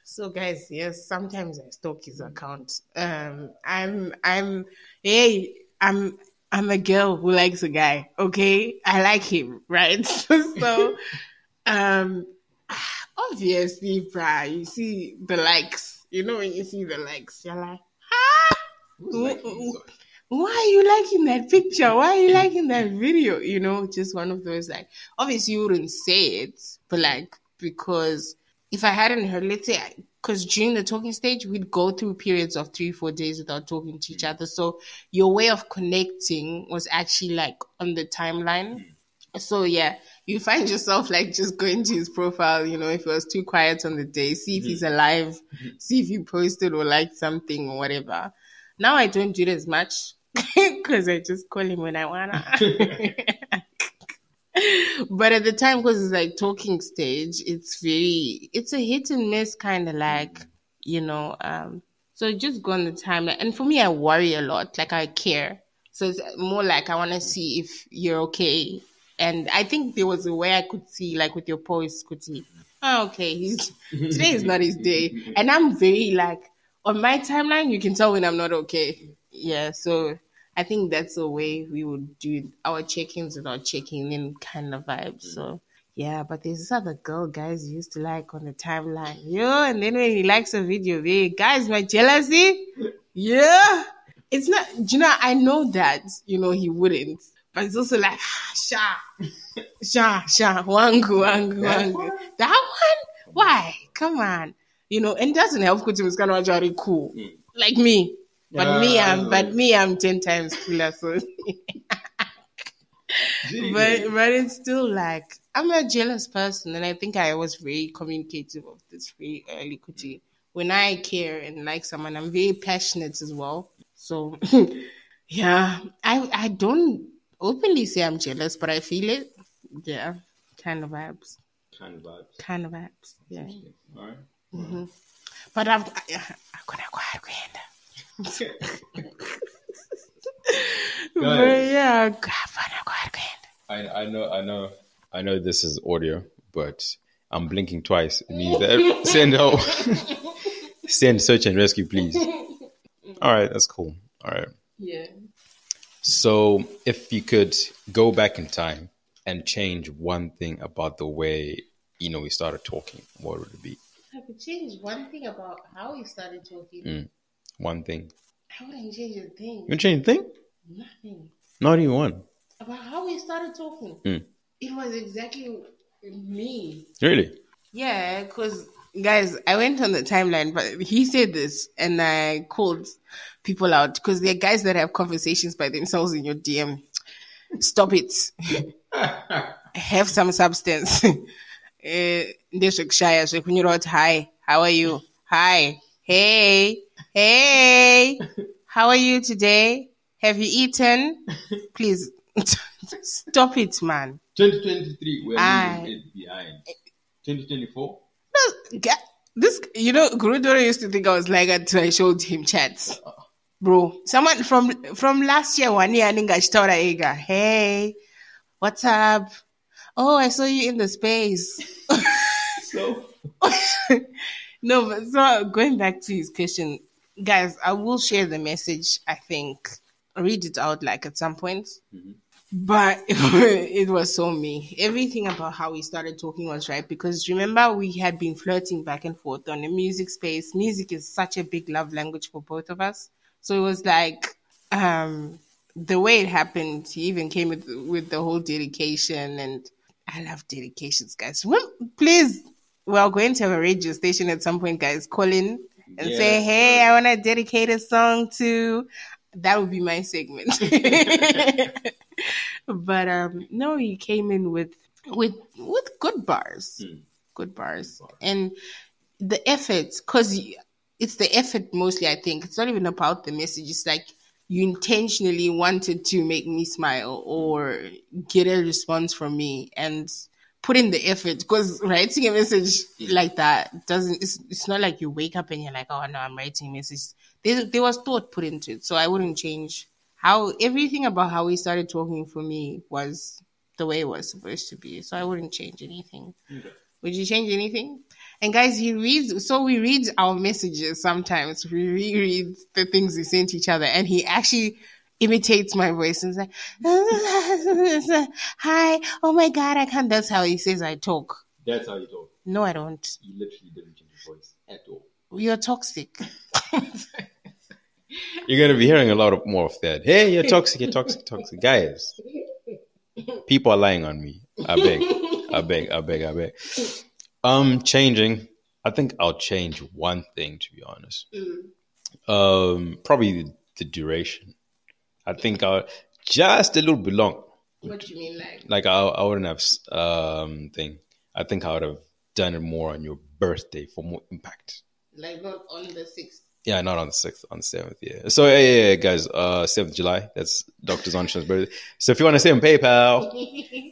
Speaker 3: so guys, yes, sometimes I stalk his account. Um, I'm, I'm, hey, I'm, I'm a girl who likes a guy. Okay, I like him, right? so, um, obviously, bruh, you see the likes. You know when you see the likes, you're like, ah, why are you liking that picture? Why are you liking that video? You know, just one of those like obviously you wouldn't say it, but like because if I hadn't heard, let's say, because during the talking stage we'd go through periods of three, four days without talking to each other. So your way of connecting was actually like on the timeline. So yeah, you find yourself like just going to his profile, you know, if it was too quiet on the day, see if he's mm-hmm. alive, mm-hmm. see if he posted or liked something or whatever. Now I don't do it as much because I just call him when I wanna. but at the time, because it's like talking stage, it's very, it's a hit and miss kind of like, you know. Um, so just go on the timeline, and for me, I worry a lot. Like I care, so it's more like I want to see if you're okay. And I think there was a way I could see, like with your post, could see, oh, okay, he's today is not his day, and I'm very like on my timeline, you can tell when I'm not okay. Yeah, so I think that's the way we would do our check-ins without checking in kind of vibe. So yeah, but there's this other girl guys used to like on the timeline. Yo, and then when he likes a video, hey, guys, my jealousy. Yeah. It's not you know, I know that, you know, he wouldn't. But it's also like ah, sha, sha, sha, wangu, wangu, wangu. That one? Why? Come on. You know, and it doesn't help Kuti was kind of cool. Like me. But me, I'm but me, I'm ten times cooler. So, but but it's still like I'm a jealous person, and I think I was very communicative of this very early. Kuti, when I care and like someone, I'm very passionate as well. So, yeah, I I don't openly say I'm jealous, but I feel it. Yeah, kind of vibes,
Speaker 2: Kind of vibes.
Speaker 3: kind of vibes. Yeah,
Speaker 2: All right. Mm-hmm.
Speaker 3: but I'm I'm gonna go again. But yeah, I'm gonna go again.
Speaker 2: I, I know, I know, I know. This is audio, but I'm blinking twice. It means that send help, send search and rescue, please. All right, that's cool. All right.
Speaker 3: Yeah.
Speaker 2: So, if you could go back in time and change one thing about the way you know we started talking, what would it be?
Speaker 3: I could change one thing about how we started talking.
Speaker 2: Mm. One thing.
Speaker 3: I wouldn't change a thing.
Speaker 2: You change a thing?
Speaker 3: Nothing.
Speaker 2: Not even one.
Speaker 3: About how we started talking.
Speaker 2: Mm.
Speaker 3: It was exactly me.
Speaker 2: Really?
Speaker 3: Yeah, because guys, I went on the timeline, but he said this, and I called people out because there are guys that have conversations by themselves in your DM. Stop it. have some substance. Eh, ndezvekushaya zvekunyora kuti hi how are you hi hey hey how are you today have you eaten please stop it man
Speaker 2: 2023, where
Speaker 3: Aye.
Speaker 2: you behind? 2024?
Speaker 3: Ga- This, you know, Gurundoro used to think I was like until I showed him chats. Bro, someone from from last year, one year, I Ningashtaura Ega. Hey, what's up? Oh, I saw you in the space.
Speaker 2: So,
Speaker 3: no, but so going back to his question, guys, I will share the message. I think read it out like at some point. But it was so me. Everything about how we started talking was right because remember we had been flirting back and forth on the music space. Music is such a big love language for both of us. So it was like um the way it happened, he even came with with the whole dedication and I love dedications, guys. Well, please, we're going to have a radio station at some point, guys. Call in and say, "Hey, I want to dedicate a song to." That would be my segment. but um, no, he came in with with with good bars, good bars, and the effort because it's the effort mostly. I think it's not even about the message. It's like you intentionally wanted to make me smile or get a response from me and put in the effort because writing a message like that doesn't it's, it's not like you wake up and you're like oh no i'm writing a message. There, there was thought put into it so i wouldn't change how everything about how we started talking for me was the way it was supposed to be so i wouldn't change anything. Would you change anything? And guys he reads so we read our messages sometimes. We reread the things we sent each other and he actually imitates my voice and like hi oh my god i can't that's how he says i talk
Speaker 2: That's how you talk.
Speaker 3: no i don't
Speaker 2: You literally didn't change your voice at all.
Speaker 3: you're toxic
Speaker 2: You're gonna be hearing a lot of more of that. Hey, you're toxic, you're toxic, toxic. Guys, people are lying on me. I beg, I beg, I beg, I beg. Um, changing. I think I'll change one thing to be honest. Um, probably the, the duration. I think I'll just a little bit long.
Speaker 3: what do you mean like
Speaker 2: Like I, I wouldn't have um thing. I think I would have done it more on your birthday for more impact.
Speaker 3: like not on the sixth
Speaker 2: Yeah, not on the sixth, on the seventh. Yeah. So yeah, yeah, yeah, guys. Uh, seventh July. That's Doctor Sonnenschein's birthday. So if you want to send PayPal,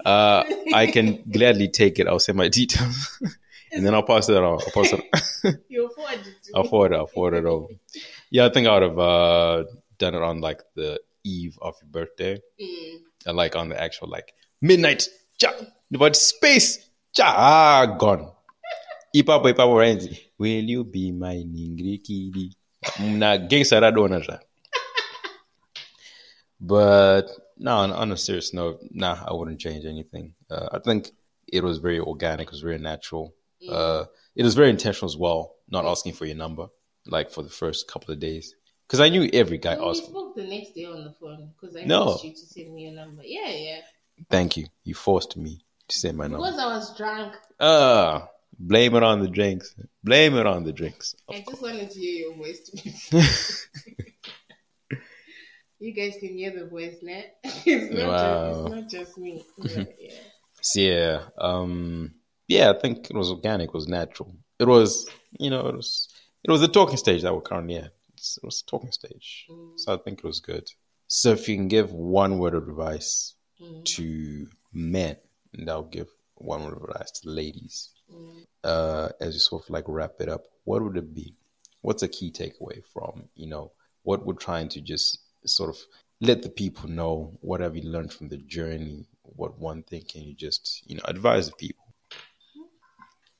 Speaker 2: uh, I can gladly take it. I'll send my details, and then I'll pass it on. I'll pass it.
Speaker 3: you're forward
Speaker 2: I'll forward it. I'll forward it over. Yeah, I think I would have uh done it on like the eve of your birthday, and like on the actual like midnight. Ja, but space. Ja, ah, gone. Ipapo ipapo renzi. Will you be my ningri kidi? Mna gangsta radona ja. But no, on, on a serious note, nah, I wouldn't change anything. Uh, I think it was very organic, it was very natural. Uh, it was very intentional as well, not asking for your number, like for the first couple of days. Because I knew every guy
Speaker 3: we
Speaker 2: asked.
Speaker 3: spoke the next day on the phone because I
Speaker 2: No.
Speaker 3: asked you to send me a number. Yeah, yeah.
Speaker 2: Thank you. You forced me to say my number.
Speaker 3: Because I was drunk.
Speaker 2: Ah, blame it on the drinks. Blame it on the drinks.
Speaker 3: I just wanted to hear your voice. To be you guys can hear the voice now. it's, not
Speaker 2: Wow.
Speaker 3: just, it's not just me. But, yeah.
Speaker 2: So yeah, um, yeah, I think it was organic, it was natural. It was, you know, it was, it was the talking stage that we're currently at. It was talking stage, so I think it was good. So if you can give one word of advice to men, and I'll give one word of advice to ladies, uh, as you sort of like wrap it up, what would it be? What's a key takeaway from, you know, what we're trying to just sort of let the people know what have you learned from the journey? What one thing can you just, you know, advise the people?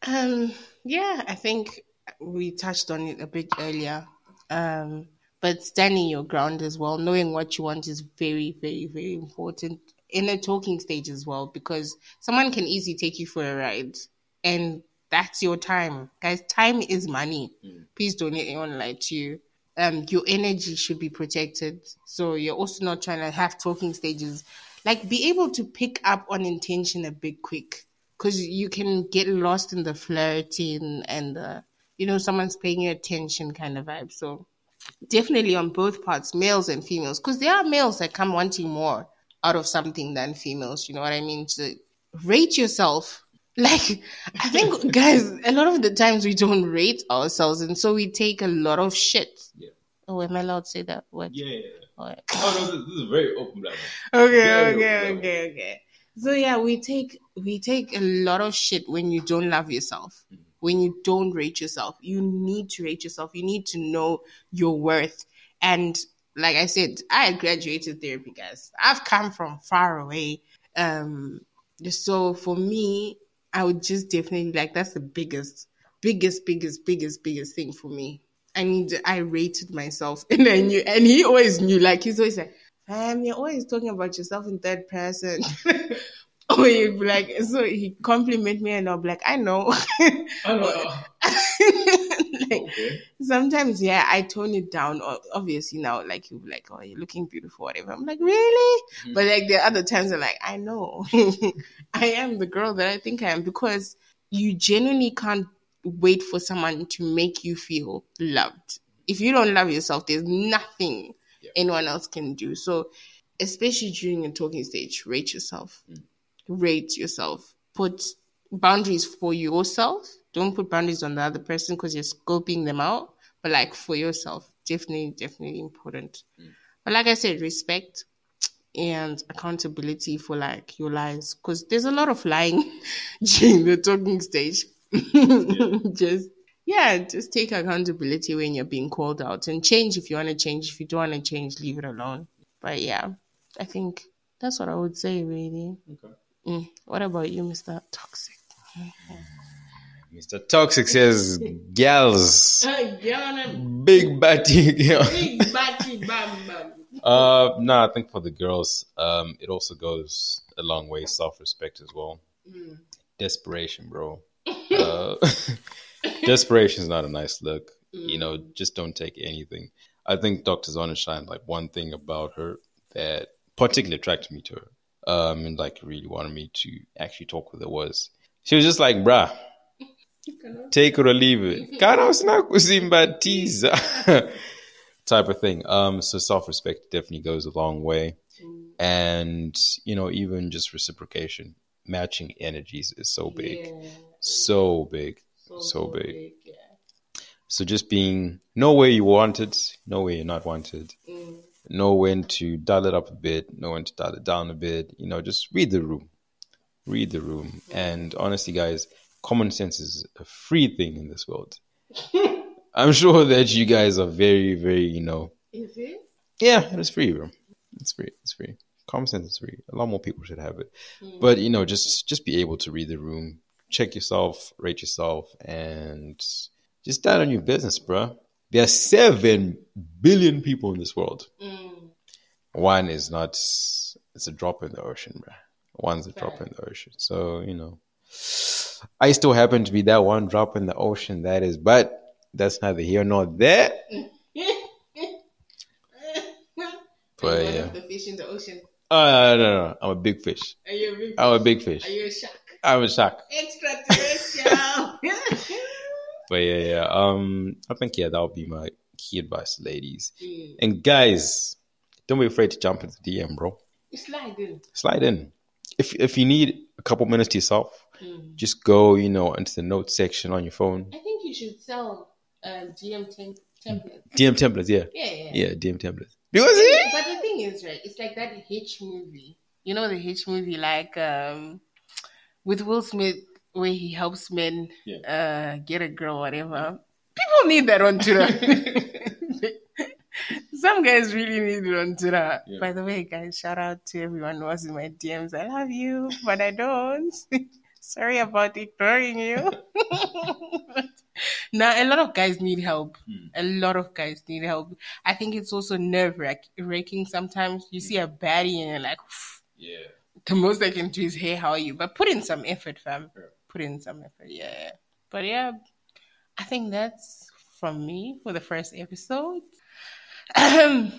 Speaker 3: Um, yeah, I think we touched on it a bit earlier. Um, but standing your ground as well, knowing what you want is very, very, very important in a talking stage as well, because someone can easily take you for a ride and that's your time. Guys, time is money. Please don't let anyone lie to you. Um, your energy should be protected. So you're also not trying to have talking stages. Like be able to pick up on intention a bit quick because you can get lost in the flirting and uh, you know someone's paying you attention kind of vibe. So definitely on both parts, males and females, because there are males that come wanting more out of something than females. You know what I mean? So rate yourself. Like I think guys, a lot of the times we don't rate ourselves, and so we take a lot of shit.
Speaker 2: Yeah.
Speaker 3: Oh, am I allowed to say that word?
Speaker 2: Yeah.
Speaker 3: Oh,
Speaker 2: Oh no, this, this is very open black.
Speaker 3: okay,
Speaker 2: Yeah,
Speaker 3: okay,
Speaker 2: yeah.
Speaker 3: okay, okay. So yeah, we take we take a lot of shit when you don't love yourself. Mm. When you don't rate yourself. You need to rate yourself. You need to know your worth. And like I said, I graduated therapy, guys. I've come from far away. Um so for me, I would just definitely like that's the biggest, biggest, biggest, biggest, biggest thing for me. And I rated myself and I knew and he always knew, like he's always like, um, you're always talking about yourself in third person. or you'd be like, so he compliment me and I'll be like, I know. like, sometimes, yeah, I tone it down. Obviously, now, like, you'll be like, oh, you're looking beautiful, whatever. I'm like, really? Mm. But, like, the other times are like, I know. I am the girl that I think I am because you genuinely can't wait for someone to make you feel loved. If you don't love yourself, there's nothing anyone else can do. So especially during a talking stage, rate yourself. Mm. Rate yourself. Put boundaries for yourself. Don't put boundaries on the other person because you're scoping them out. But like for yourself, definitely, definitely important. Mm. But like I said, respect and accountability for like your lies because there's a lot of lying during the talking stage. just yeah, just take accountability when you're being called out and change if you want to change. If you don't want to change, leave it alone. But yeah, I think that's what I would say really.
Speaker 2: Okay.
Speaker 3: Mm. What about you, Mr. Toxic?
Speaker 2: Mr. Toxic says, gals,
Speaker 3: Uh,
Speaker 2: big batty girl.
Speaker 3: Big batty bam bam.
Speaker 2: Uh, no, I think for the girls, um, it also goes a long way. Self respect as well. Desperation, bro. Uh, desperation is not a nice look. You know, just don't take anything. I think Dr. Sonnenschein, like one thing about her that particularly attracted me to her, um, and like really wanted me to actually talk with her was she was just like, bruh, take it or leave it. Kana usinakuzimbatisa type of thing. Um, so self respect definitely goes a long way. And, you know, even just reciprocation, matching energies is so big. So big. So big. So just being know where you want it, know where you're not wanted, know when to dial it up a bit, know when to dial it down a bit. You know, just read the room, read the room. And honestly, guys, common sense is a free thing in this world. I'm sure that you guys are very, very, you know,
Speaker 3: Is it?
Speaker 2: yeah, it's free, bro. It's free. It's free. Common sense is free. A lot more people should have it. Hmm. But you know, just just be able to read the room, check yourself, rate yourself, and just stand on your business, bro. There are seven billion people in this world. One is not. It's a drop in the ocean, bro. One's a drop in the ocean. So you know, I still happen to be that one drop in the ocean. That is, but that's neither here nor there. But yeah.
Speaker 3: the fish in the ocean.
Speaker 2: Uh, no, no, no. I'm a big fish.
Speaker 3: Are you a big
Speaker 2: I'm a big fish.
Speaker 3: Are you a shark?
Speaker 2: I'm a shark.
Speaker 3: Extraterrestrial.
Speaker 2: But yeah, yeah. Um, I think yeah, that would be my key advice ladies and guys. Don't be afraid to jump into DM, bro.
Speaker 3: Slide in.
Speaker 2: Slide in. If if you need a couple minutes to yourself, just go, you know, into the notes section on your phone.
Speaker 3: I think you should sell um, GM tem- templates.
Speaker 2: DM templates, yeah,
Speaker 3: Yeah, yeah.
Speaker 2: yeah, DM templates. Because it,
Speaker 3: But the thing is, right, it's like that Hitch movie. You know the Hitch movie, like um, with Will Smith, where he helps men uh, get a girl, whatever. People need that on Twitter. Some guys really need it on Twitter.
Speaker 2: Yeah.
Speaker 3: By the way, guys, shout out to everyone who was in my DMs. I love you, but I don't. Sorry about ignoring you. now, a lot of guys need help. A lot of guys need help. I think it's also nerve wracking sometimes. You see a baddie and you're like, "Phew,
Speaker 2: yeah.
Speaker 3: the most I can do is, hey, how are you? But put in some effort, fam. Put in some effort, yeah. But yeah, I think that's from me for the first episode. yeah.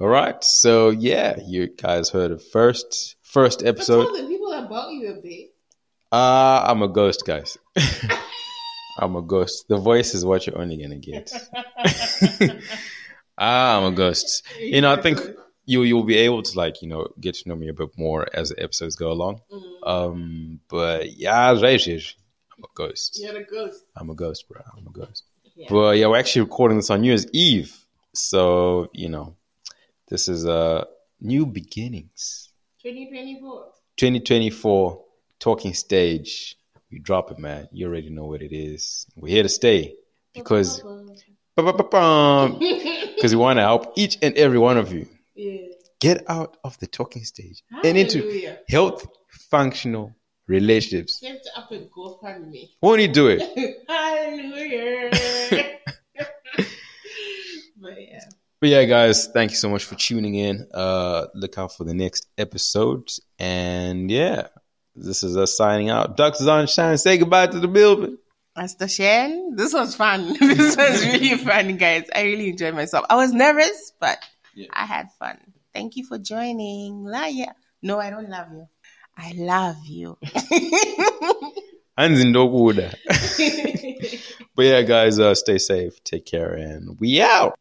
Speaker 2: All right. So yeah, you guys heard of first first
Speaker 3: But
Speaker 2: episode.
Speaker 3: tell the people about you a bit.
Speaker 2: Uh, I'm a ghost, guys. I'm a ghost. The voice is what you're only gonna get. ah, I'm a ghost. You know, I think you you'll be able to like you know get to know me a bit more as the episodes go along. Um, but yeah, I'm a ghost.
Speaker 3: You're a ghost.
Speaker 2: I'm a ghost, bro. I'm a ghost.
Speaker 3: Yeah.
Speaker 2: But yeah, we're actually recording this on New Year's Eve, so you know, this is uh new beginnings.
Speaker 3: 2024.
Speaker 2: 2024 talking stage. We drop it, man. You already know what it is. We're here to stay because because we want to help each and every one of you
Speaker 3: Yeah.
Speaker 2: get out of the talking stage and into health, functional relationships.
Speaker 3: Get up and go find me.
Speaker 2: Won't you do it?
Speaker 3: Hallelujah. but yeah.
Speaker 2: But yeah, guys, thank you so much for tuning in. Uh, look out for the next episode. And yeah, this is us signing out. Doc Sonnenschein. Say goodbye to the building.
Speaker 3: Master Shen, this was fun. this was really fun, guys. I really enjoyed myself. I was nervous, but I had fun. Thank you for joining. Laya. No, I don't love you. I love you.
Speaker 2: Hands in But yeah, guys, uh, stay safe, take care, and we out.